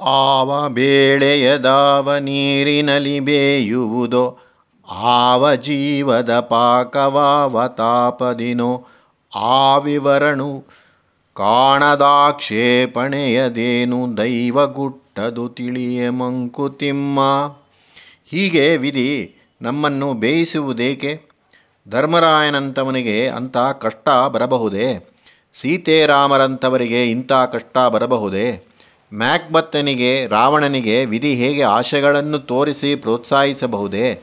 ಆವ ಬೇಳೆಯದಾವ ನೀರಿನಲ್ಲಿ ಬೇಯುವುದೋ, ಆವ ಜೀವದ ಪಾಕವಾವ ತಾಪದಿನೋ, ಆ ವಿವರಣು ಕಾಣದಾಕ್ಷೇಪಣೆಯದೇನು ದೈವಗುಟ್ಟದು ತಿಳಿಯೆ ಮಂಕುತಿಮ್ಮ. ಹೀಗೆ ವಿಧಿ ನಮ್ಮನ್ನು ಬೇಯಿಸುವುದೇಕೆ? ಧರ್ಮರಾಯನಂಥವನಿಗೆ ಅಂಥ ಕಷ್ಟ ಬರಬಹುದೇ? ಸೀತೆರಾಮರಂಥವರಿಗೆ ಇಂಥ ಕಷ್ಟ ಬರಬಹುದೇ? ಮ್ಯಾಕ್ಬತ್ತನಿಗೆ, ರಾವಣನಿಗೆ ವಿಧಿ ಹೇಗೆ ಆಶೆಗಳನ್ನು ತೋರಿಸಿ ಪ್ರೋತ್ಸಾಹಿಸಬಹುದೇ?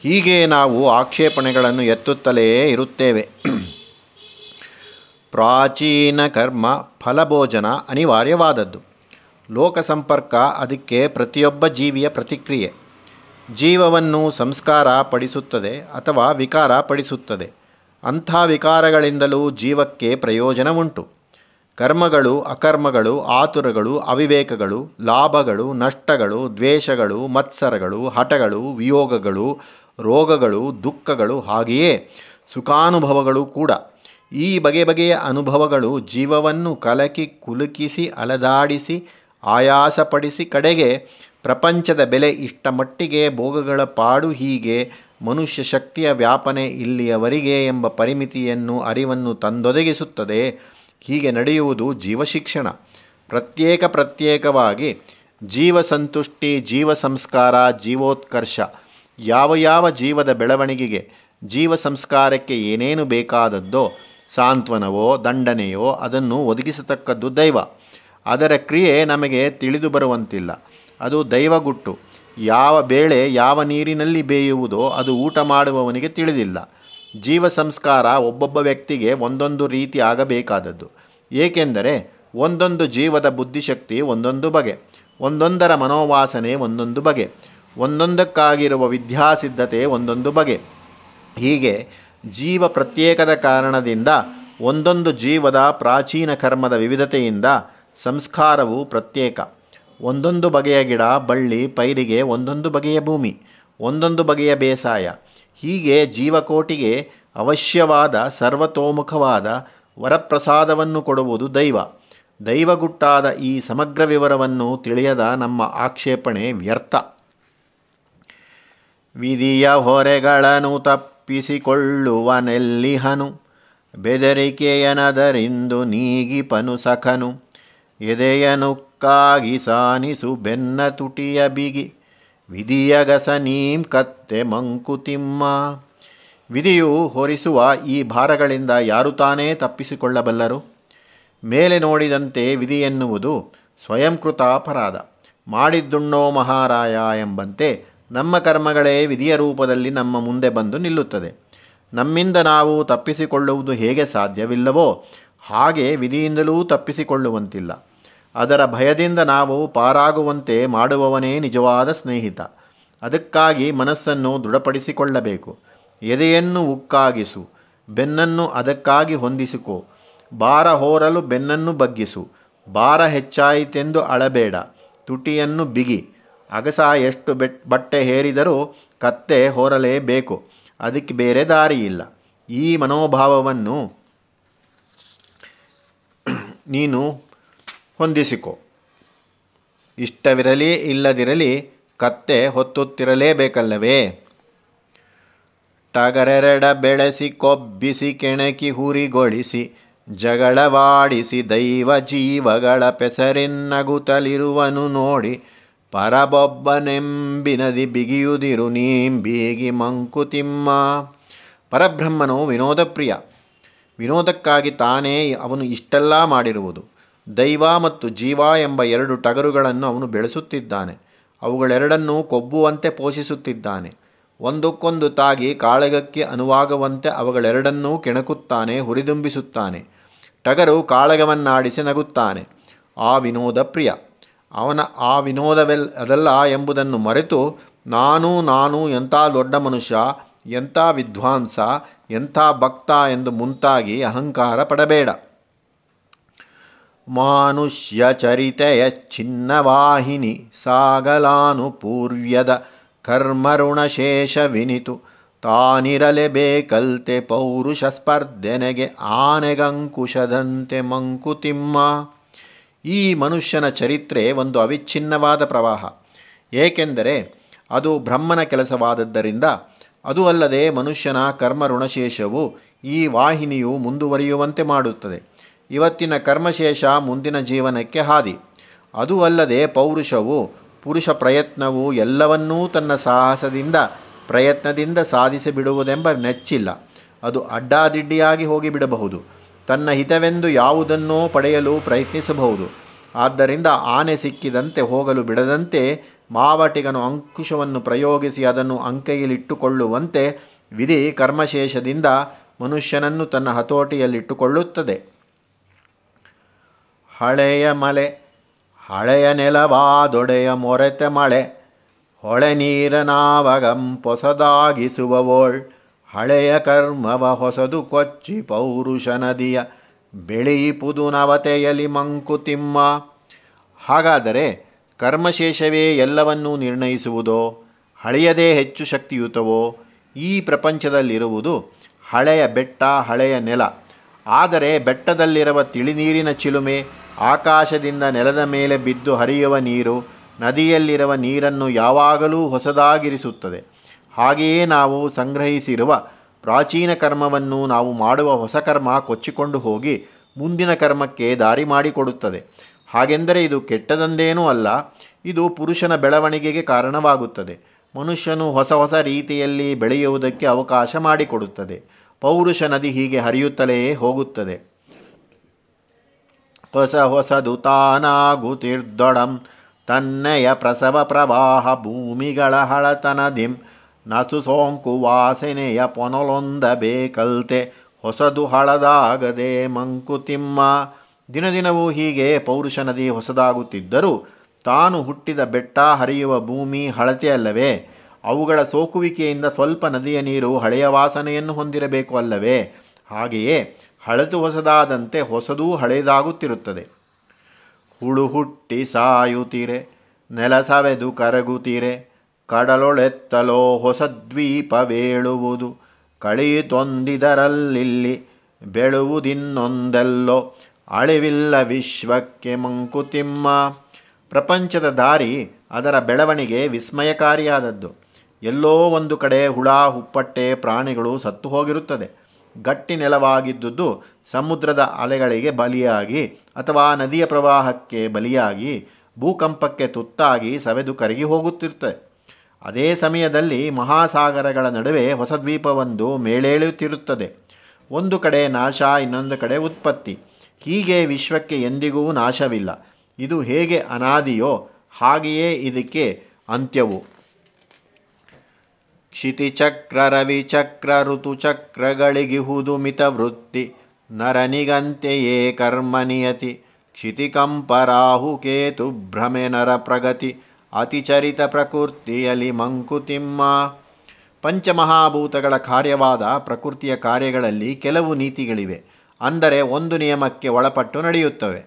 ಹೀಗೆ ನಾವು ಆಕ್ಷೇಪಣೆಗಳನ್ನು ಎತ್ತುತ್ತಲೇ ಇರುತ್ತೇವೆ. ಪ್ರಾಚೀನ ಕರ್ಮ ಫಲಭೋಜನ ಅನಿವಾರ್ಯವಾದದ್ದು. ಲೋಕ ಸಂಪರ್ಕ ಅದಕ್ಕೆ ಪ್ರತಿಯೊಬ್ಬ ಜೀವಿಯ ಪ್ರತಿಕ್ರಿಯೆ. ಜೀವವನ್ನು ಸಂಸ್ಕಾರ ಪಡಿಸುತ್ತದೆ ಅಥವಾ ವಿಕಾರ ಪಡಿಸುತ್ತದೆ. ಅಂಥ ವಿಕಾರಗಳಿಂದಲೂ ಜೀವಕ್ಕೆ ಪ್ರಯೋಜನ ಉಂಟು ಕರ್ಮಗಳು, ಅಕರ್ಮಗಳು, ಆತುರಗಳು, ಅವಿವೇಕಗಳು, ಲಾಭಗಳು, ನಷ್ಟಗಳು, ದ್ವೇಷಗಳು, ಮತ್ಸರಗಳು ಹಠಗಳು ವಿಯೋಗಗಳು, ರೋಗಗಳು, ದುಃಖಗಳು ಹಾಗೆಯೇ ಸುಖಾನುಭವಗಳು ಕೂಡ. ಈ ಬಗೆ ಬಗೆಯ ಅನುಭವಗಳು ಜೀವವನ್ನು ಕಲಕಿ, ಕುಲುಕಿಸಿ, ಅಲದಾಡಿಸಿ, ಆಯಾಸಪಡಿಸಿ ಕಡೆಗೆ ಪ್ರಪಂಚದ ಬೆಲೆ ಇಷ್ಟ ಮಟ್ಟಿಗೆ ಭೋಗಗಳ ಪಾಡು ಹೀಗೆ ಮನುಷ್ಯ ಶಕ್ತಿಯ ವ್ಯಾಪನೆ ಇಲ್ಲಿಯವರಿಗೆ ಎಂಬ ಪರಿಮಿತಿಯನ್ನು, ಅರಿವನ್ನು ತಂದೊದಗಿಸುತ್ತದೆ. ಹೀಗೆ ನಡೆಯುವುದು ಜೀವಶಿಕ್ಷಣ. ಪ್ರತ್ಯೇಕ ಪ್ರತ್ಯೇಕವಾಗಿ ಜೀವ ಸಂತುಷ್ಟಿ, ಜೀವ ಸಂಸ್ಕಾರ, ಜೀವೋತ್ಕರ್ಷ ಯಾವ ಯಾವ ಜೀವದ ಬೆಳವಣಿಗೆಗೆ, ಜೀವ ಸಂಸ್ಕಾರಕ್ಕೆ ಏನೇನು ಬೇಕಾದದ್ದೋ ಸಾಂತ್ವನವೋ, ದಂಡನೆಯೋ ಅದನ್ನು ಒದಗಿಸತಕ್ಕದ್ದು ದೈವ. ಅದರ ಕ್ರಿಯೆ ನಮಗೆ ತಿಳಿದು ಬರುವಂತಿಲ್ಲ. ಅದು ದೈವಗುಟ್ಟು ಯಾವ ಬೇಳೆ ಯಾವ ನೀರಿನಲ್ಲಿ ಬೇಯುವುದೋ ಅದು ಊಟ ಮಾಡುವವನಿಗೆ ತಿಳಿದಿಲ್ಲ. ಜೀವ ಸಂಸ್ಕಾರ ಒಬ್ಬೊಬ್ಬ ವ್ಯಕ್ತಿಗೆ ಒಂದೊಂದು ರೀತಿ ಆಗಬೇಕಾದದ್ದು. ಏಕೆಂದರೆ ಒಂದೊಂದು ಜೀವದ ಬುದ್ಧಿಶಕ್ತಿ ಒಂದೊಂದು ಬಗೆ, ಒಂದೊಂದರ ಮನೋವಾಸನೆ ಒಂದೊಂದು ಬಗೆ, ಒಂದೊಂದಕ್ಕಾಗಿರುವ ವಿದ್ಯಾಸಿದ್ಧತೆ ಒಂದೊಂದು ಬಗೆ. ಹೀಗೆ ಜೀವ ಪ್ರತ್ಯೇಕದ ಕಾರಣದಿಂದ ಒಂದೊಂದು ಜೀವದ ಪ್ರಾಚೀನ ಕರ್ಮದ ವಿವಿಧತೆಯಿಂದ ಸಂಸ್ಕಾರವು ಪ್ರತ್ಯೇಕ. ಒಂದೊಂದು ಬಗೆಯ ಗಿಡ, ಬಳ್ಳಿ, ಪೈರಿಗೆ ಒಂದೊಂದು ಬಗೆಯ ಭೂಮಿ, ಒಂದೊಂದು ಬಗೆಯ ಬೇಸಾಯ ಹೀಗೆ ಜೀವಕೋಟಿಗೆ ಅವಶ್ಯವಾದ ಸರ್ವತೋಮುಖವಾದ ವರಪ್ರಸಾದವನ್ನು ಕೊಡುವುದು ದೈವ. ದೈವಗುಟ್ಟಾದ ಈ ಸಮಗ್ರ ವಿವರವನ್ನು ತಿಳಿಯದ ನಮ್ಮ ಆಕ್ಷೇಪಣೆ ವ್ಯರ್ಥ. ವಿಧಿಯ ಹೊರೆಗಳನ್ನು ತಪ್ಪಿಸಿಕೊಳ್ಳುವನೆಲ್ಲಿಹನು? ಬೆದರಿಕೆಯನದರಿಂದು ನೀಗಿಪನು ಸಖನು. ಎದೆಯನುಕ್ಕಾಗಿ ಸಾನಿಸು ಬೆನ್ನ ತುಟಿಯ ಬಿಗಿ. ವಿಧಿಯಗಸ ನೀಂ ಕತ್ತೆ ಮಂಕುತಿಮ್ಮ. ವಿಧಿಯು ಹೊರಿಸುವ ಈ ಭಾರಗಳಿಂದ ಯಾರು ತಾನೇ ತಪ್ಪಿಸಿಕೊಳ್ಳಬಲ್ಲರು? ಮೇಲೆ ನೋಡಿದಂತೆ ವಿಧಿ ಎನ್ನುವುದು ಸ್ವಯಂಕೃತ ಅಪರಾಧ. ಮಾಡಿದ್ದುಣ್ಣೋ ಮಹಾರಾಯ ಎಂಬಂತೆ ನಮ್ಮ ಕರ್ಮಗಳೇ ವಿಧಿಯ ರೂಪದಲ್ಲಿ ನಮ್ಮ ಮುಂದೆ ಬಂದು ನಿಲ್ಲುತ್ತದೆ. ನಮ್ಮಿಂದ ನಾವು ತಪ್ಪಿಸಿಕೊಳ್ಳುವುದು ಹೇಗೆ ಸಾಧ್ಯವಿಲ್ಲವೋ ಹಾಗೆ ವಿಧಿಯಿಂದಲೂ ತಪ್ಪಿಸಿಕೊಳ್ಳುವಂತಿಲ್ಲ. ಅದರ ಭಯದಿಂದ ನಾವು ಪಾರಾಗುವಂತೆ ಮಾಡುವವನೇ ನಿಜವಾದ ಸ್ನೇಹಿತ. ಅದಕ್ಕಾಗಿ ಮನಸ್ಸನ್ನು ದೃಢಪಡಿಸಿಕೊಳ್ಳಬೇಕು. ಎದೆಯನ್ನು ಉಕ್ಕಾಗಿಸು. ಬೆನ್ನನ್ನು ಅದಕ್ಕಾಗಿ ಹೊಂದಿಸಿಕೊ. ಭಾರ ಹೋರಲು ಬೆನ್ನನ್ನು ಬಗ್ಗಿಸು. ಭಾರ ಹೆಚ್ಚಾಯಿತೆಂದು ಅಳಬೇಡ. ತುಟಿಯನ್ನು ಬಿಗಿ. ಅಗಸ ಎಷ್ಟು ಬೆಟ್, ಬಟ್ಟೆ ಹೇರಿದರೂ ಕತ್ತೆ ಹೋರಲೇಬೇಕು. ಅದಕ್ಕೆ ಬೇರೆ ದಾರಿಯಿಲ್ಲ. ಈ ಮನೋಭಾವವನ್ನು ನೀನು ಹೊಂದಿಸಿಕೊ. ಇಷ್ಟವಿರಲಿ ಇಲ್ಲದಿರಲಿ ಕತ್ತೆ ಹೊತ್ತುತ್ತಿರಲೇಬೇಕಲ್ಲವೇ? ಟಗರೆರಡ ಬೆಳೆಸಿ ಕೊಬ್ಬಿಸಿ ಕೆಣಕಿ ಹುರಿಗೊಳಿಸಿ ಜಗಳವಾಡಿಸಿ ದೈವ ಜೀವಗಳ ಪೆಸರೆನ್ನಗುತ್ತಲಿರುವನು ನೋಡಿ ಪರಬೊಬ್ಬನೆಂಬಿನದಿ ಬಿಗಿಯುದಿರು ನೀಂಬೀಗಿ ಮಂಕುತಿಮ್ಮ. ಪರಬ್ರಹ್ಮನು ವಿನೋದಪ್ರಿಯ. ವಿನೋದಕ್ಕಾಗಿ ತಾನೇ ಅವನು ಇಷ್ಟೆಲ್ಲ ಮಾಡಿರುವುದು. ದೈವ ಮತ್ತು ಜೀವ ಎಂಬ ಎರಡು ಟಗರುಗಳನ್ನು ಅವನು ಬೆಳೆಸುತ್ತಿದ್ದಾನೆ. ಅವುಗಳೆರಡನ್ನೂ ಕೊಬ್ಬುವಂತೆ ಪೋಷಿಸುತ್ತಿದ್ದಾನೆ. ಒಂದಕ್ಕೊಂದು ತಾಗಿ ಕಾಳಗಕ್ಕೆ ಅನುವಾಗುವಂತೆ ಅವುಗಳೆರಡನ್ನೂ ಕೆಣಕುತ್ತಾನೆ, ಹುರಿದುಂಬಿಸುತ್ತಾನೆ. ಟಗರು ಕಾಳಗವನ್ನಾಡಿಸಿ ನಗುತ್ತಾನೆ. ಆ ವಿನೋದ ಪ್ರಿಯ. ಅವನ ಆ ವಿನೋದವೆಲ್, ಅದಲ್ಲ ಎಂಬುದನ್ನು ಮರೆತು ನಾನು ನಾನು ಎಂಥ ದೊಡ್ಡ ಮನುಷ್ಯ, ಎಂಥ ವಿದ್ವಾಂಸ, ಎಂಥ ಭಕ್ತ ಎಂದು ಮುಂತಾಗಿ ಅಹಂಕಾರ ಪಡಬೇಡ. ಮಾನುಷ್ಯ ಚರಿತೆಯ ಚಿನ್ನವಾಹಿನಿ ಸಾಗಲಾನುಪೂರ್ವ್ಯದ ಕರ್ಮಋಣಶೇಷ ವಿನಿತು ತಾನಿರಲೇಬೇಕಲ್ತೆ ಪೌರುಷ ಸ್ಪರ್ಧೆನೆಗೆ ಆನೆಗಂಕುಶದಂತೆ ಮಂಕುತಿಮ್ಮ. ಈ ಮನುಷ್ಯನ ಚರಿತ್ರೆ ಒಂದು ಅವಿಚ್ಛಿನ್ನವಾದ ಪ್ರವಾಹ. ಏಕೆಂದರೆ ಅದು ಬ್ರಹ್ಮನ ಕೆಲಸವಾದದ್ದರಿಂದ ಅದು ಅಲ್ಲದೆ ಮನುಷ್ಯನ ಕರ್ಮ ಋಣಶೇಷವು ಈ ವಾಹಿನಿಯು ಮುಂದುವರಿಯುವಂತೆ ಮಾಡುತ್ತದೆ. ಇವತ್ತಿನ ಕರ್ಮಶೇಷ ಮುಂದಿನ ಜೀವನಕ್ಕೆ ಹಾದಿ. ಅದು ಅಲ್ಲದೆ ಪೌರುಷವು, ಪುರುಷ ಪ್ರಯತ್ನವು ಎಲ್ಲವನ್ನೂ ತನ್ನ ಸಾಹಸದಿಂದ, ಪ್ರಯತ್ನದಿಂದ ಸಾಧಿಸಿ ಬಿಡುವುದೆಂಬ ನೆಚ್ಚಿಲ್ಲ. ಅದು ಅಡ್ಡಾದಿಡ್ಡಿಯಾಗಿ ಹೋಗಿಬಿಡಬಹುದು ತನ್ನ ಹಿತವೆಂದು ಯಾವುದನ್ನೋ ಪಡೆಯಲು ಪ್ರಯತ್ನಿಸಬಹುದು. ಆದ್ದರಿಂದ ಆನೆ ಸಿಕ್ಕಿದಂತೆ ಹೋಗಲು ಬಿಡದಂತೆ ಮಾವಟಿಗನು ಅಂಕುಶವನ್ನು ಪ್ರಯೋಗಿಸಿ ಅದನ್ನು ಅಂಕೈಯಲ್ಲಿಟ್ಟುಕೊಳ್ಳುವಂತೆ ವಿಧಿ ಕರ್ಮಶೇಷದಿಂದ ಮನುಷ್ಯನನ್ನು ತನ್ನ ಹತೋಟಿಯಲ್ಲಿಟ್ಟುಕೊಳ್ಳುತ್ತದೆ. ಹಳೆಯ ಮಲೆ ಹಳೆಯ ನೆಲವಾದೊಡೆಯ ಮೊರೆತೆ ಮಳೆ, ಹೊಳೆ ನೀರನಾವಗಂ ಪೊಸದಾಗಿಸುವವೋಳ್, ಹಳೆಯ ಕರ್ಮವ ಹೊಸದು ಕೊಚ್ಚಿ ಪೌರುಷ ನದಿಯ ಬೆಳೆಯಿಪುದು ನವತೆಯಲಿ ಮಂಕುತಿಮ್ಮ ಹಾಗಾದರೆ ಕರ್ಮಶೇಷವೇ ಎಲ್ಲವನ್ನೂ ನಿರ್ಣಯಿಸುವುದೋ, ಹಳೆಯದೇ ಹೆಚ್ಚು ಶಕ್ತಿಯುತವೋ? ಈ ಪ್ರಪಂಚದಲ್ಲಿರುವುದು ಹಳೆಯ ಬೆಟ್ಟ, ಹಳೆಯ ನೆಲ. ಆದರೆ ಬೆಟ್ಟದಲ್ಲಿರುವ ತಿಳಿನೀರಿನ ಚಿಲುಮೆ ಆಕಾಶದಿಂದ ನೆಲದ ಮೇಲೆ ಬಿದ್ದು ಹರಿಯುವ ನೀರು ನದಿಯಲ್ಲಿರುವ ನೀರನ್ನು ಯಾವಾಗಲೂ ಹೊಸದಾಗಿರಿಸುತ್ತದೆ. ಹಾಗೆಯೇ ನಾವು ಸಂಗ್ರಹಿಸಿರುವ ಪ್ರಾಚೀನ ಕರ್ಮವನ್ನು ನಾವು ಮಾಡುವ ಹೊಸ ಕರ್ಮ ಕೊಚ್ಚಿಕೊಂಡು ಹೋಗಿ ಮುಂದಿನ ಕರ್ಮಕ್ಕೆ ದಾರಿ ಮಾಡಿಕೊಡುತ್ತದೆ. ಹಾಗೆಂದರೆ ಇದು ಕೆಟ್ಟದಂದೇನೂ ಅಲ್ಲ, ಇದು ಪುರುಷನ ಬೆಳವಣಿಗೆಗೆ ಕಾರಣವಾಗುತ್ತದೆ. ಮನುಷ್ಯನು ಹೊಸ ಹೊಸ ರೀತಿಯಲ್ಲಿ ಬೆಳೆಯುವುದಕ್ಕೆ ಅವಕಾಶ ಮಾಡಿಕೊಡುತ್ತದೆ. ಪೌರುಷ ನದಿ ಹೀಗೆ ಹರಿಯುತ್ತಲೇ ಹೋಗುತ್ತದೆ. ಹೊಸ ಹೊಸದು ತಾನಾಗುತ್ತಿರ್ದೊಡಂ ತನ್ನಯ ಪ್ರಸವ ಪ್ರವಾಹ ಭೂಮಿಗಳ ಹಳತನದಿಂ ನಸು ಸೋಂಕು ವಾಸನೆಯ ಪೊನಲೊಂದ ಬೇಕಲ್ತೆ ಹೊಸದು ಹಳದಾಗದೆ ಮಂಕುತಿಮ್ಮ. ದಿನ ದಿನವೂ ಹೀಗೆ ಪೌರುಷ ನದಿ ಹೊಸದಾಗುತ್ತಿದ್ದರೂ ತಾನು ಹುಟ್ಟಿದ ಬೆಟ್ಟ ಹರಿಯುವ ಭೂಮಿ ಹಳತೆ ಅಲ್ಲವೇ? ಅವುಗಳ ಸೋಕುವಿಕೆಯಿಂದ ಸ್ವಲ್ಪ ನದಿಯ ನೀರು ಹಳೆಯ ವಾಸನೆಯನ್ನು ಹೊಂದಿರಬೇಕು ಅಲ್ಲವೇ? ಹಾಗೆಯೇ ಹಳೆದು ಹೊಸದಾದಂತೆ ಹೊಸದೂ ಹಳೆಯದಾಗುತ್ತಿರುತ್ತದೆ. ಹುಳು ಹುಟ್ಟಿ ಸಾಯುತ್ತೀರೆ, ನೆಲ ಸವೆದು ಕರಗುತ್ತೀರೆ, ಕಡಲೊಳೆತ್ತಲೋ ಹೊಸ ದ್ವೀಪವೇಳುವುದು ಕಳೆಯಿತೊಂದಿದರಲ್ಲಿಲ್ಲಿ ಬೆಳುವುದಿನ್ನೊಂದೆಲ್ಲೋ ಅಳಿವಿಲ್ಲ ವಿಶ್ವಕ್ಕೆ ಮಂಕುತಿಮ್ಮ. ಪ್ರಪಂಚದ ದಾರಿ ಅದರ ಬೆಳವಣಿಗೆ ವಿಸ್ಮಯಕಾರಿಯಾದದ್ದು. ಎಲ್ಲೋ ಒಂದು ಕಡೆ ಹುಳ, ಹುಪ್ಪಟ್ಟೆ, ಪ್ರಾಣಿಗಳು ಸತ್ತು ಹೋಗಿರುತ್ತದೆ. ಗಟ್ಟಿ ನೆಲವಾಗಿದ್ದುದು ಸಮುದ್ರದ ಅಲೆಗಳಿಗೆ ಬಲಿಯಾಗಿ ಅಥವಾ ನದಿಯ ಪ್ರವಾಹಕ್ಕೆ ಬಲಿಯಾಗಿ ಭೂಕಂಪಕ್ಕೆ ತುತ್ತಾಗಿ ಸವೆದು ಕರಗಿ ಹೋಗುತ್ತಿರುತ್ತದೆ. ಅದೇ ಸಮಯದಲ್ಲಿ ಮಹಾಸಾಗರಗಳ ನಡುವೆ ಹೊಸ ದ್ವೀಪವೊಂದು ಮೇಳೇಳುತ್ತಿರುತ್ತದೆ ಒಂದು ಕಡೆ ನಾಶ, ಇನ್ನೊಂದು ಕಡೆ ಉತ್ಪತ್ತಿ. ಹೀಗೆ ವಿಶ್ವಕ್ಕೆ ಎಂದಿಗೂ ನಾಶವಿಲ್ಲ. ಇದು ಹೇಗೆ ಅನಾದಿಯೋ ಹಾಗೆಯೇ ಇದಕ್ಕೆ ಅಂತ್ಯವು. ಕ್ಷಿತಿಚಕ್ರ ರವಿಚಕ್ರ ಋತುಚಕ್ರಗಳಿಗಿಹುದು ಮಿತವೃತ್ತಿ ನರನಿಗಂತೆಯೇ ಕರ್ಮನಿಯತಿ ರಾಹುಕೇತು ಭ್ರಮೆ ನರ ಪ್ರಗತಿ ಅತಿಚರಿತ ಪ್ರಕೃತಿಯಲ್ಲಿ ಮಂಕುತಿಮ್ಮ. ಪಂಚಮಹಾಭೂತಗಳ ಕಾರ್ಯವಾದ ಪ್ರಕೃತಿಯ ಕಾರ್ಯಗಳಲ್ಲಿ ಕೆಲವು ನೀತಿಗಳಿವೆ. ಅಂದರೆ ಒಂದು ನಿಯಮಕ್ಕೆ ಒಳಪಟ್ಟು ನಡೆಯುತ್ತವೆ.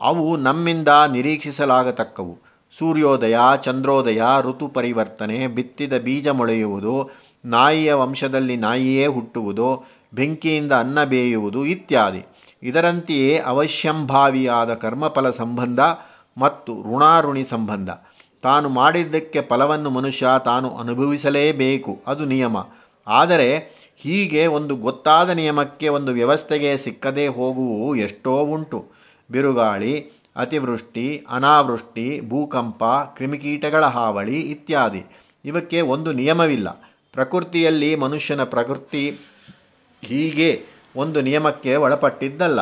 ಅವು ನಮ್ಮಿಂದ ನಿರೀಕ್ಷಿಸಲಾಗತಕ್ಕವು. ಸೂರ್ಯೋದಯ, ಚಂದ್ರೋದಯ, ಋತು ಪರಿವರ್ತನೆ, ಬಿತ್ತಿದ ಬೀಜ ಮೊಳೆಯುವುದು, ನಾಯಿಯ ವಂಶದಲ್ಲಿ ನಾಯಿಯೇ ಹುಟ್ಟುವುದು, ಬೆಂಕಿಯಿಂದ ಅನ್ನ ಬೇಯುವುದು ಇತ್ಯಾದಿ. ಇದರಂತೆಯೇ ಅವಶ್ಯಂಭಾವಿಯಾದ ಕರ್ಮಫಲ ಸಂಬಂಧ ಮತ್ತು ಋಣಾಋಣಿ ಸಂಬಂಧ. ತಾನು ಮಾಡಿದ್ದಕ್ಕೆ ಫಲವನ್ನು ಮನುಷ್ಯ ತಾನು ಅನುಭವಿಸಲೇಬೇಕು, ಅದು ನಿಯಮ. ಆದರೆ ಹೀಗೆ ಒಂದು ಗೊತ್ತಾದ ನಿಯಮಕ್ಕೆ ಒಂದು ವ್ಯವಸ್ಥೆಗೆ ಸಿಕ್ಕದೇ ಹೋಗುವು ಎಷ್ಟೋ ಉಂಟು. ಬಿರುಗಾಳಿ ಅತಿವೃಷ್ಟಿ, ಅನಾವೃಷ್ಟಿ, ಭೂಕಂಪ, ಕ್ರಿಮಿಕೀಟಗಳ ಹಾವಳಿ ಇತ್ಯಾದಿ. ಇವಕ್ಕೆ ಒಂದು ನಿಯಮವಿಲ್ಲ. ಪ್ರಕೃತಿಯಲ್ಲಿ ಮನುಷ್ಯನ ಪ್ರಕೃತಿ ಹೀಗೆ ಒಂದು ನಿಯಮಕ್ಕೆ ಒಳಪಟ್ಟಿದ್ದಲ್ಲ.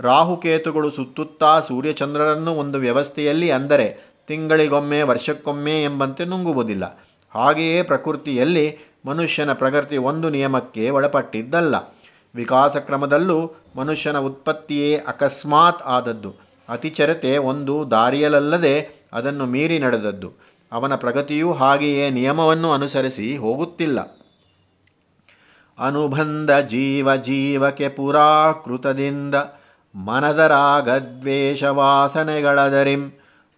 ರಾಹುಕೇತುಗಳು ಸುತ್ತುತ್ತಾ ಸೂರ್ಯಚಂದ್ರರನ್ನು ಒಂದು ವ್ಯವಸ್ಥೆಯಲ್ಲಿ ಅಂದರೆ ತಿಂಗಳಿಗೊಮ್ಮೆ, ವರ್ಷಕ್ಕೊಮ್ಮೆ ಎಂಬಂತೆ ನುಂಗುವುದಿಲ್ಲ. ಹಾಗೆಯೇ ಪ್ರಕೃತಿಯಲ್ಲಿ ಮನುಷ್ಯನ ಪ್ರಕೃತಿ ಒಂದು ನಿಯಮಕ್ಕೆ ಒಳಪಟ್ಟಿದ್ದಲ್ಲ. ವಿಕಾಸ ಕ್ರಮದಲ್ಲೂ ಮನುಷ್ಯನ ಉತ್ಪತ್ತಿಯೇ ಅಕಸ್ಮಾತ್ ಆದದ್ದು. ಅತಿಚರತೆ ಒಂದು ದಾರಿಯಲ್ಲದೆ ಅದನ್ನು ಮೀರಿ ನಡೆದದ್ದು. ಅವನ ಪ್ರಗತಿಯೂ ಹಾಗೆಯೇ ನಿಯಮವನ್ನು ಅನುಸರಿಸಿ ಹೋಗುತ್ತಿಲ್ಲ. ಅನುಬಂಧ ಜೀವ ಜೀವಕ್ಕೆ ಪುರಾಕೃತದಿಂದ ಮನದರಾಗದ್ವೇಷ ವಾಸನೆಗಳದರಿಂ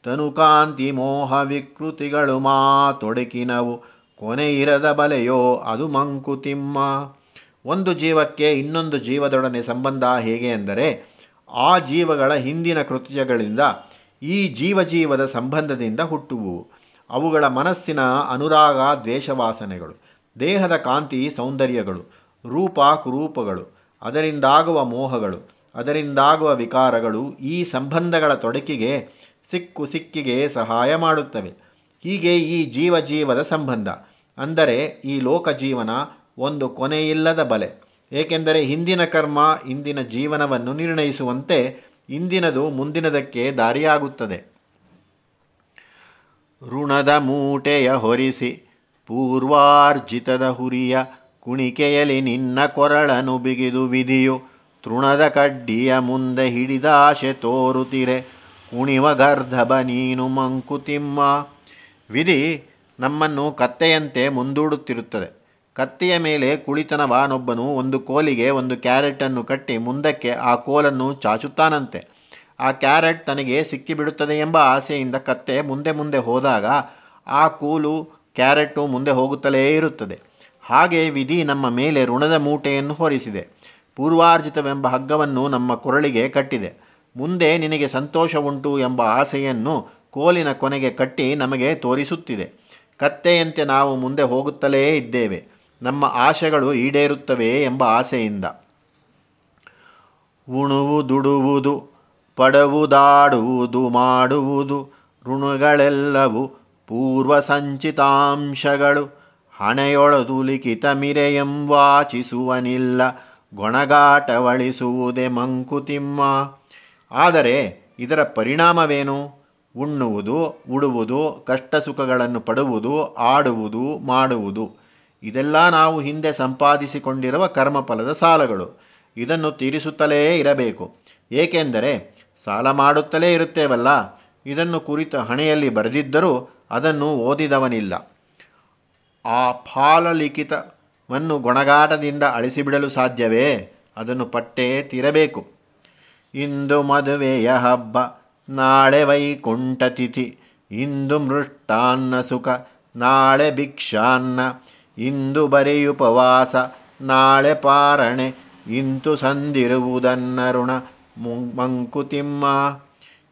ತನುಕಾಂತಿ ಮೋಹ ವಿಕೃತಿಗಳು ಮಾತೊಡಕಿನವು ಕೊನೆಯಿರದ ಬಲೆಯೋ ಅದು ಮಂಕುತಿಮ್ಮ. ಒಂದು ಜೀವಕ್ಕೆ ಇನ್ನೊಂದು ಜೀವದೊಡನೆ ಸಂಬಂಧ ಹೇಗೆ ಎಂದರೆ ಆ ಜೀವಗಳ ಹಿಂದಿನ ಕೃತ್ಯಗಳಿಂದ ಈ ಜೀವಜೀವದ ಸಂಬಂಧದಿಂದ ಹುಟ್ಟುವು. ಅವುಗಳ ಮನಸ್ಸಿನ ಅನುರಾಗ ದ್ವೇಷವಾಸನೆಗಳು, ದೇಹದ ಕಾಂತಿ ಸೌಂದರ್ಯಗಳು, ರೂಪ ಕುರೂಪಗಳು, ಅದರಿಂದಾಗುವ ಮೋಹಗಳು, ಅದರಿಂದಾಗುವ ವಿಕಾರಗಳು ಈ ಸಂಬಂಧಗಳ ತೊಡಕಿಗೆ, ಸಿಕ್ಕು ಸಿಕ್ಕಿಗೆ ಸಹಾಯ ಮಾಡುತ್ತವೆ. ಹೀಗೆ ಈ ಜೀವ ಜೀವದ ಸಂಬಂಧ, ಅಂದರೆ ಈ ಲೋಕ ಜೀವನ ಒಂದು ಕೊನೆಯಿಲ್ಲದ ಬಲೆ. ಏಕೆಂದರೆ ಹಿಂದಿನ ಕರ್ಮ, ಇಂದಿನ ಜೀವನವನ್ನು ನಿರ್ಣಯಿಸುವಂತೆ ಇಂದಿನದು ಮುಂದಿನದಕ್ಕೆ ದಾರಿಯಾಗುತ್ತದೆ. ಋಣದ ಮೂಟೆಯ ಹೊರಿಸಿ, ಪೂರ್ವಾರ್ಜಿತದ ಹುರಿಯ ಕುಣಿಕೆಯಲ್ಲಿ ನಿನ್ನ ಕೊರಳನು ಬಿಗಿದು ವಿಧಿಯು, ತೃಣದ ಕಡ್ಡಿಯ ಮುಂದೆ ಹಿಡಿದಾಶೆ ತೋರುತ್ತಿರೆ, ಕುಣಿವ ಗರ್ಧಬ ನೀನು ಮಂಕುತಿಮ್ಮ. ವಿಧಿ ನಮ್ಮನ್ನು ಕತ್ತೆಯಂತೆ ಮುಂದೂಡುತ್ತಿರುತ್ತದೆ. ಕತ್ತೆಯ ಮೇಲೆ ಕುಳಿತನವಾನೊಬ್ಬನು ಒಂದು ಕೋಲಿಗೆ ಒಂದು ಕ್ಯಾರೆಟನ್ನು ಕಟ್ಟಿ ಮುಂದಕ್ಕೆ ಆ ಕೋಲನ್ನು ಚಾಚುತ್ತಾನಂತೆ. ಆ ಕ್ಯಾರೆಟ್ ತನಗೆ ಸಿಕ್ಕಿಬಿಡುತ್ತದೆ ಎಂಬ ಆಸೆಯಿಂದ ಕತ್ತೆ ಮುಂದೆ ಮುಂದೆ ಹೋದಾಗ ಆ ಕೂಲು, ಕ್ಯಾರೆಟು ಮುಂದೆ ಹೋಗುತ್ತಲೇ ಇರುತ್ತದೆ. ಹಾಗೆ ವಿಧಿ ನಮ್ಮ ಮೇಲೆ ಋಣದ ಮೂಟೆಯನ್ನು ಹೊರಿಸಿದೆ. ಪೂರ್ವಾರ್ಜಿತವೆಂಬ ಹಗ್ಗವನ್ನು ನಮ್ಮ ಕೊರಳಿಗೆ ಕಟ್ಟಿದೆ. ಮುಂದೆ ನಿನಗೆ ಸಂತೋಷ ಉಂಟು ಎಂಬ ಆಸೆಯನ್ನು ಕೋಲಿನ ಕೊನೆಗೆ ಕಟ್ಟಿ ನಮಗೆ ತೋರಿಸುತ್ತಿದೆ. ಕತ್ತೆಯಂತೆ ನಾವು ಮುಂದೆ ಹೋಗುತ್ತಲೇ ಇದ್ದೇವೆ. ನಮ್ಮ ಆಶೆಗಳು ಈಡೇರುತ್ತವೆ ಎಂಬ ಆಸೆಯಿಂದ. ಉಣುವುದುಡುವುದು ಪಡುವುದಾಡುವುದು, ಮಾಡುವುದು, ಋಣಗಳೆಲ್ಲವೂ ಪೂರ್ವ ಸಂಚಿತಾಂಶಗಳು ಹಣೆಯೊಳದು ಲಿಖಿತ ಮಿರೆಯಂವಾಚಿಸುವನಿಲ್ಲ ಗೊಣಗಾಟವಳಿಸುವುದೇ ಮಂಕುತಿಮ್ಮ. ಆದರೆ ಇದರ ಪರಿಣಾಮವೇನು? ಉಣ್ಣುವುದು, ಉಡುವುದು ಕಷ್ಟ ಸುಖಗಳನ್ನು ಪಡುವುದು, ಆಡುವುದು, ಮಾಡುವುದು. ಇದೆಲ್ಲ ನಾವು ಹಿಂದೆ ಸಂಪಾದಿಸಿಕೊಂಡಿರುವ ಕರ್ಮಫಲದ ಸಾಲಗಳು. ಇದನ್ನು ತೀರಿಸುತ್ತಲೇ ಇರಬೇಕು. ಏಕೆಂದರೆ ಸಾಲ ಮಾಡುತ್ತಲೇ ಇರುತ್ತೇವಲ್ಲ? ಇದನ್ನು ಕುರಿತ ಹಣೆಯಲ್ಲಿ ಬರೆದಿದ್ದರೂ ಅದನ್ನು ಓದಿದವನಿಲ್ಲ. ಆ ಫಾಲಲಿಖಿತವನ್ನು ಗೊಣಗಾಟದಿಂದ ಅಳಿಸಿಬಿಡಲು ಸಾಧ್ಯವೇ? ಅದನ್ನು ಪಟ್ಟೇ ತೀರಬೇಕು. ಇಂದು ಮದುವೆಯ ಹಬ್ಬ, ನಾಳೆ ವೈಕುಂಠ ತಿಥಿ ಇಂದು ಮೃಷ್ಟಾನ್ನ ಸುಖ, ನಾಳೆ ಭಿಕ್ಷಾನ್ನ. ಇಂದು ಬರೆಯುಪವಾಸ, ನಾಳೆ ಪಾರಣೆ, ಇಂತು ಸಂದಿರುವುದನ್ನರುಣ ಮಂಕುತಿಮ್ಮ.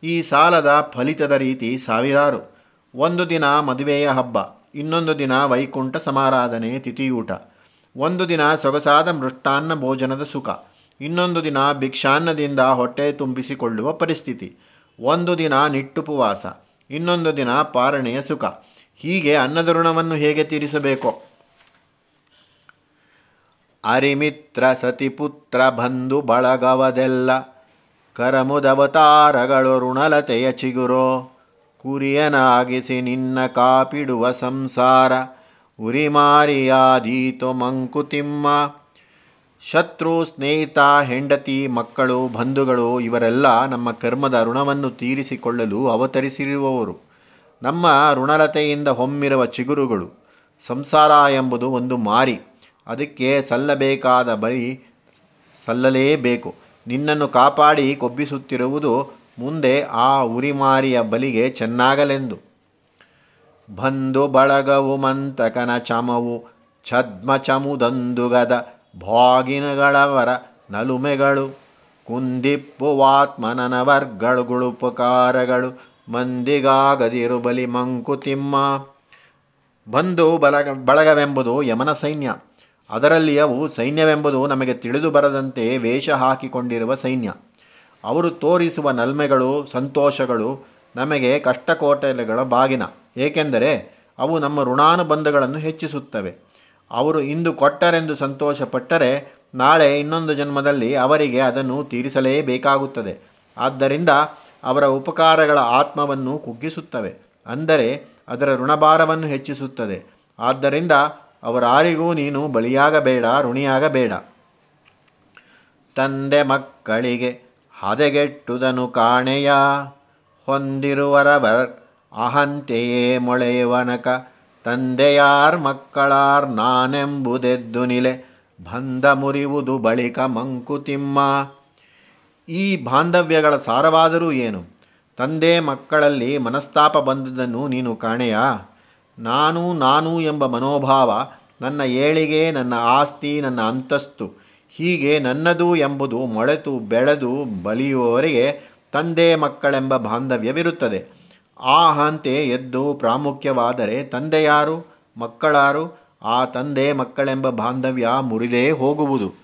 ಈ ಸಾಲದ ಫಲಿತದ ರೀತಿ ಸಾವಿರಾರು. ಒಂದು ದಿನ ಮದುವೆಯ ಹಬ್ಬ, ಇನ್ನೊಂದು ದಿನ ವೈಕುಂಠ ಸಮಾರಾಧನೆ ತಿಥಿಯೂಟ. ಒಂದು ದಿನ ಸೊಗಸಾದ ಮೃಷ್ಟಾನ್ನ ಭೋಜನದ ಸುಖ, ಇನ್ನೊಂದು ದಿನ ಭಿಕ್ಷಾನ್ನದಿಂದ ಹೊಟ್ಟೆ ತುಂಬಿಸಿಕೊಳ್ಳುವ ಪರಿಸ್ಥಿತಿ. ಒಂದು ದಿನ ನಿಟ್ಟುಪವಾಸ, ಇನ್ನೊಂದು ದಿನ ಪಾರಣೆಯ ಸುಖ. ಹೀಗೆ ಅನ್ನದ ಋಣವನ್ನು ಹೇಗೆ ತೀರಿಸಬೇಕೋ? ಅರಿಮಿತ್ರ ಸತಿಪುತ್ರ ಬಂಧು ಬಳಗವದೆಲ್ಲ ಕರಮುದವತಾರಗಳು ಋಣಲತೆಯ ಚಿಗುರೋ, ಕುರಿಯನಾಗಿಸಿ ನಿನ್ನ ಕಾಪಿಡುವ ಸಂಸಾರ ಉರಿಮಾರಿಯಾದೀತು ಮಂಕುತಿಮ್ಮ. ಶತ್ರು, ಸ್ನೇಹಿತ, ಹೆಂಡತಿ, ಮಕ್ಕಳು, ಬಂಧುಗಳು ಇವರೆಲ್ಲ ನಮ್ಮ ಕರ್ಮದ ಋಣವನ್ನು ತೀರಿಸಿಕೊಳ್ಳಲು ಅವತರಿಸಿರುವವರು. ನಮ್ಮ ಋಣಲತೆಯಿಂದ ಹೊಮ್ಮಿರುವ ಚಿಗುರುಗಳು ಸಂಸಾರ ಎಂಬುದು ಒಂದು ಮಾರಿ. ಅದಕ್ಕೆ ಸಲ್ಲಬೇಕಾದ ಬಳಿ ಸಲ್ಲಲೇಬೇಕು. ನಿನ್ನನ್ನು ಕಾಪಾಡಿ ಕೊಬ್ಬಿಸುತ್ತಿರುವುದು ಮುಂದೆ ಆ ಉರಿಮಾರಿಯ ಬಲಿಗೆ ಚೆನ್ನಾಗಲೆಂದು. ಬಂಧು ಬಳಗವು ಮಂತಕನ ಚಮವು ಛದ್ಮ ಚಮುದಂದುಗದ ಭಾಗಿನಗಳವರ ನಲುಮೆಗಳು. ಕುಂದಿಪ್ಪುವಾತ್ಮನನ ವರ್ಗಳುಗುಳುಪಕಾರಗಳು ಮಂದಿಗಾಗದಿರು ಬಲಿ ಮಂಕುತಿಮ್ಮ. ಬಂಧು ಬಲಗ ಬಳಗವೆಂಬುದು ಯಮನ ಸೈನ್ಯ. ಅದರಲ್ಲಿ ಅವು ಸೈನ್ಯವೆಂಬುದು ನಮಗೆ ತಿಳಿದು ಬರದಂತೆ ವೇಷ ಹಾಕಿಕೊಂಡಿರುವ ಸೈನ್ಯ. ಅವರು ತೋರಿಸುವ ನಲ್ಮೆಗಳು, ಸಂತೋಷಗಳು ನಮಗೆ ಕಷ್ಟಕೋಟೆಗಳ ಬಾಗಿನ. ಏಕೆಂದರೆ ಅವು ನಮ್ಮ ಋಣಾನುಬಂಧಗಳನ್ನು ಹೆಚ್ಚಿಸುತ್ತವೆ. ಅವರು ಇಂದು ಕೊಟ್ಟರೆಂದು ಸಂತೋಷಪಟ್ಟರೆ ನಾಳೆ ಇನ್ನೊಂದು ಜನ್ಮದಲ್ಲಿ ಅವರಿಗೆ ಅದನ್ನು ತೀರಿಸಲೇಬೇಕಾಗುತ್ತದೆ. ಆದ್ದರಿಂದ ಅವರ ಉಪಕಾರಗಳ ಆತ್ಮವನ್ನು ಕುಗ್ಗಿಸುತ್ತವೆ. ಅಂದರೆ ಅದರ ಋಣಭಾರವನ್ನು ಹೆಚ್ಚಿಸುತ್ತದೆ. ಆದ್ದರಿಂದ ಅವರಾರಿಗೂ ನೀನು ಬಲಿಯಾಗಬೇಡ, ಋಣಿಯಾಗಬೇಡ. ತಂದೆ ಮಕ್ಕಳಿಗೆ ಹದೆಗೆಟ್ಟುದನು ಕಾಣೆಯ. ಹೊಂದಿರುವರವರ್ ಅಹಂತೆಯೇ ಮೊಳೆಯುವನಕ ತಂದೆಯಾರ್ ಮಕ್ಕಳಾರ್ ನಾನೆಂಬುದೆದ್ದು ನಿಲೆ. ಬಂಧ ಮುರಿಯುವುದು ಬಳಿಕ ಮಂಕುತಿಮ್ಮ. ಈ ಬಾಂಧವ್ಯಗಳ ಸಾರವಾದರೂ ಏನು? ತಂದೆ ಮಕ್ಕಳಲ್ಲಿ ಮನಸ್ತಾಪ ಬಂದದನ್ನು ನೀನು ಕಾಣೆಯಾ? ನಾನು ನಾನು ಎಂಬ ಮನೋಭಾವ ನನ್ನ ಏಳಿಗೆ, ನನ್ನ ಆಸ್ತಿ, ನನ್ನ ಅಂತಸ್ತು. ಹೀಗೆ ನನ್ನದು ಎಂಬುದು ಮೊಳೆತು ಬೆಳೆದು ಬಲಿಯುವವರಿಗೆ ತಂದೆ ಮಕ್ಕಳೆಂಬ ಬಾಂಧವ್ಯವಿರುತ್ತದೆ. ಆ ಹಂತೆ ಎದ್ದು ಪ್ರಾಮುಖ್ಯವಾದರೆ ತಂದೆಯಾರು, ಮಕ್ಕಳಾರು, ಆ ತಂದೆ ಮಕ್ಕಳೆಂಬ ಬಾಂಧವ್ಯ ಮುರಿದೇ ಹೋಗುವುದು.